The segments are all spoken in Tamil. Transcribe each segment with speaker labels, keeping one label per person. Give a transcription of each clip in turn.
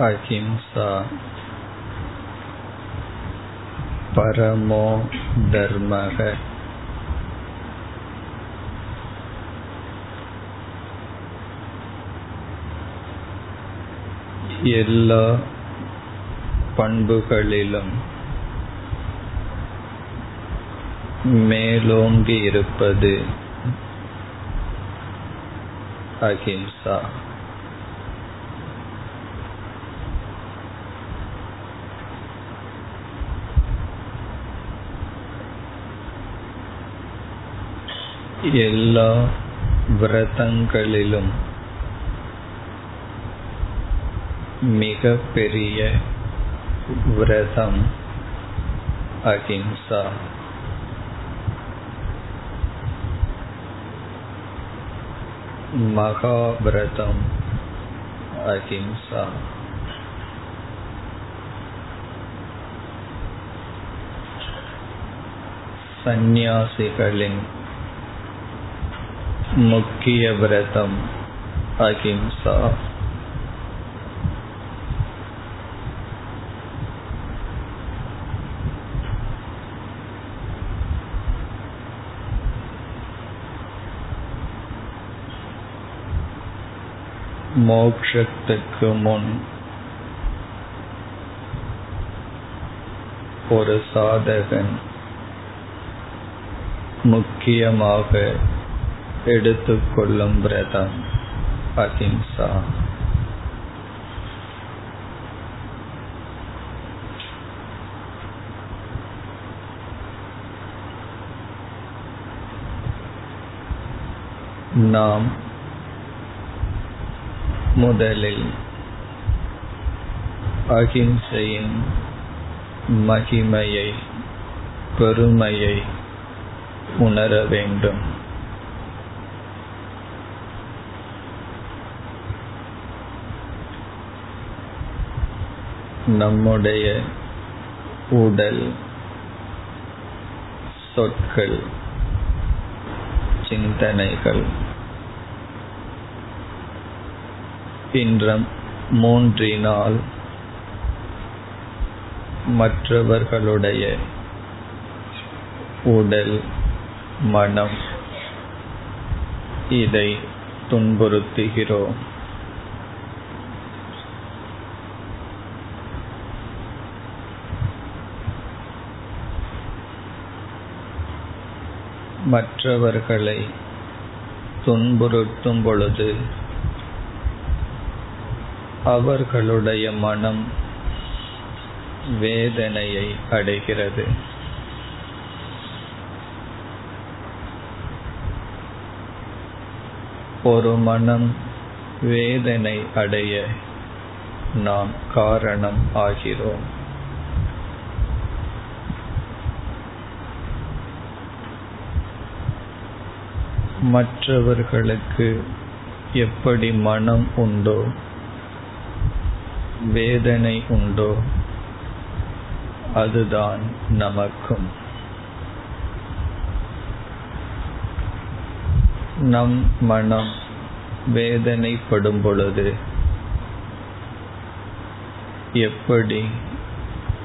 Speaker 1: अहिंसा परमो धर्मः எல்லா பண்புகளிலும் மேலோங்கி இருப்பது அகிம்சா எல்லா விரதங்களிலும் மிக பெரிய விரதம் அகிம்சா. மகாவிரதம் அகிம்சா. சந்நியாசிகளின் முக்கிய விரதம் அகிம்சா. மோக்ஷத்துக்கு முன் ஒரு சாதகன் முக்கியமாக எடுத்துக்கொள்ளும் விரதம். அஹிம்சா நாம் முதலில் அகிம்சையின் மகிமையை பெருமையை உணர வேண்டும். நம்முடைய உடல் சொற்கள் சிந்தனைகள். என்ற மூன்றினால் மற்றவர்களுடைய உடல் மனம் இதை துன்புறுத்துகிறோம். மற்றவர்களை துன்புறுத்தும் பொழுது அவர்களுடைய மனம் வேதனையை அடைகிறது. ஒரு மனம் வேதனை அடைய நாம் காரணம் ஆகிறோம். மற்றவர்களுக்கு எப்படி மனம் உண்டோ வேதனை உண்டோ அதுதான் நமக்கும். நம் மனம் வேதனைப்படும் பொழுது எப்படி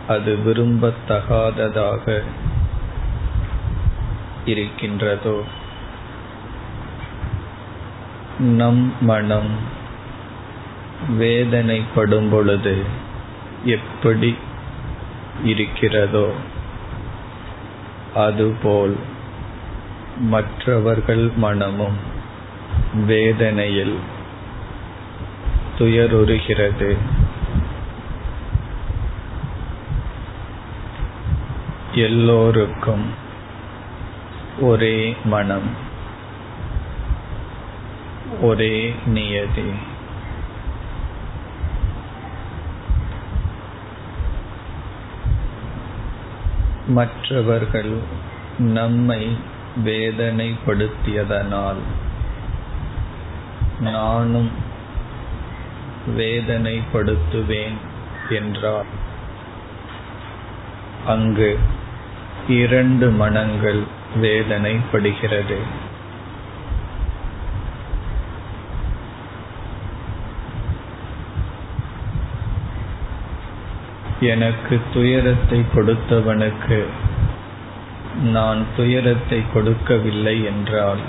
Speaker 1: அது விரும்பத்தகாததாக இருக்கின்றதோ நம் மனம் வேதனைப்படும் பொழுது எப்படி இருக்கிறதோ அதுபோல் மற்றவர்கள் மனமும் வேதனையில் துயருறுகிறது. எல்லோருக்கும் ஒரே மனம். ஒரே நியதி. மற்றவர்கள் நம்மை வேதனைப்படுத்தியதனால் நானும் வேதனைப்படுத்துவேன் என்றார். அங்கு இரண்டு மனங்கள் வேதனைப்படுகிறது. எனக்கு துயரத்தை கொடுத்தவனுக்கு நான் துயரத்தை கொடுக்கவில்லை என்றால்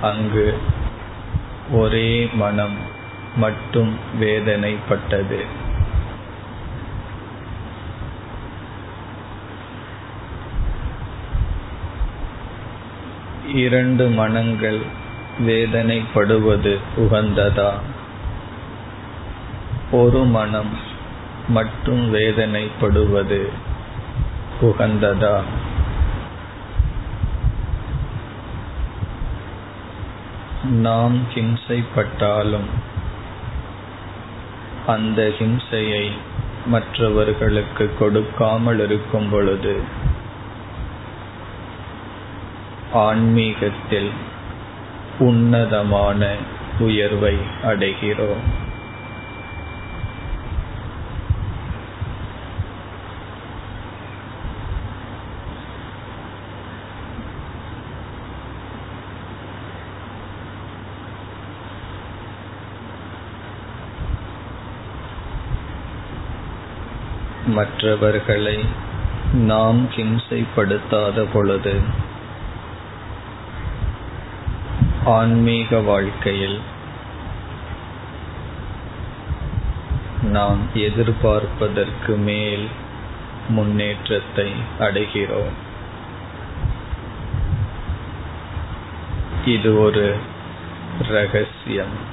Speaker 1: அங்கு ஒரே மனம் மட்டும் வேதனைப்பட்டது. இரண்டு மனங்கள் வேதனைப்படுவது உகந்ததா? ஒரு மனம் மட்டும் வேதனைப்படுவது உகந்ததா நாம் ஹிம்சைப்பட்டாலும் அந்த ஹிம்சையை மற்றவர்களுக்கு கொடுக்காமல் இருக்கும் பொழுது ஆன்மீகத்தில் உன்னதமான உயர்வை அடைகிறோம். மற்றவர்களை நாம் ஹிம்சைப்படுத்தாத பொழுது ஆன்மீக வாழ்க்கையில் நாம் எதிர்பார்ப்பதற்கு மேல் முன்னேற்றத்தை அடைகிறோம். இது ஒரு ரகசியம்.